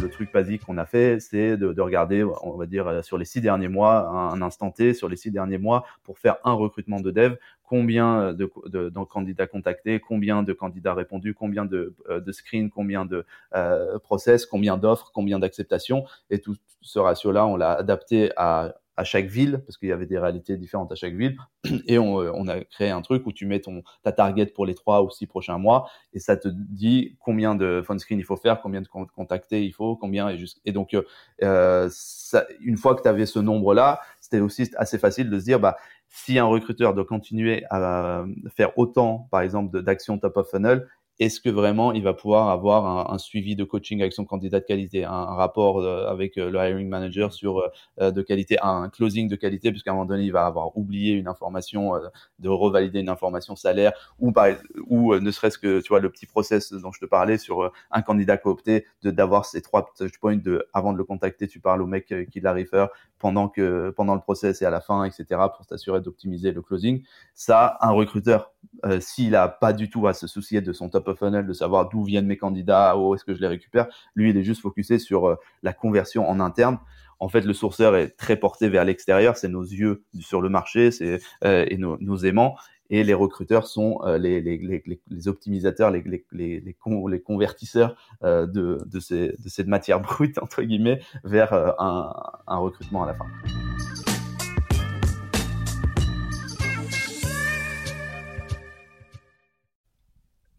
Le truc basique qu'on a fait, c'est de, de, regarder, on va dire, sur les six derniers mois, un, instant T sur les six derniers mois pour faire un recrutement de dev, combien de, de, candidats contactés, combien de candidats répondus, combien de, euh, screens, combien de euh, process, combien d'offres, combien d'acceptations. Et tout ce ratio-là, on l'a adapté à à chaque ville, parce qu'il y avait des réalités différentes à chaque ville. Et on, euh, on, a créé un truc où tu mets ton, ta target pour les trois ou six prochains mois, et ça te dit combien de phone screen il faut faire, combien de contacter il faut, combien. Et, juste, et donc, euh, euh une fois que tu avais ce nombre-là, c'était aussi assez facile de se dire, bah, si un recruteur doit continuer à faire autant, par exemple, d'actions top of funnel, est-ce que vraiment il va pouvoir avoir un, suivi de coaching avec son candidat de qualité, un, rapport euh, avec euh, le hiring manager sur euh, de qualité, un closing de qualité, puisqu'à un moment donné il va avoir oublié une information, de revalider une information salaire, ou par, ou ne serait-ce que tu vois le petit process dont je te parlais sur un candidat coopté, de d'avoir ces trois touch points de avant de le contacter, tu parles au mec qui l'a refer pendant que pendant le process et à la fin, etc. pour s'assurer d'optimiser le closing. Ça, un recruteur, s'il a pas du tout à se soucier de son top funnel, de savoir d'où viennent mes candidats, où est-ce que je les récupère. Lui, il est juste focusé sur euh, la conversion en interne. En fait, le sourceur est très porté vers l'extérieur, c'est nos yeux sur le marché, c'est euh, et nos, aimants. Et les recruteurs sont euh, les, les, les, les, optimisateurs, les, les convertisseurs de, de, ces, de cette matière brute, entre guillemets, vers un, un recrutement à la fin.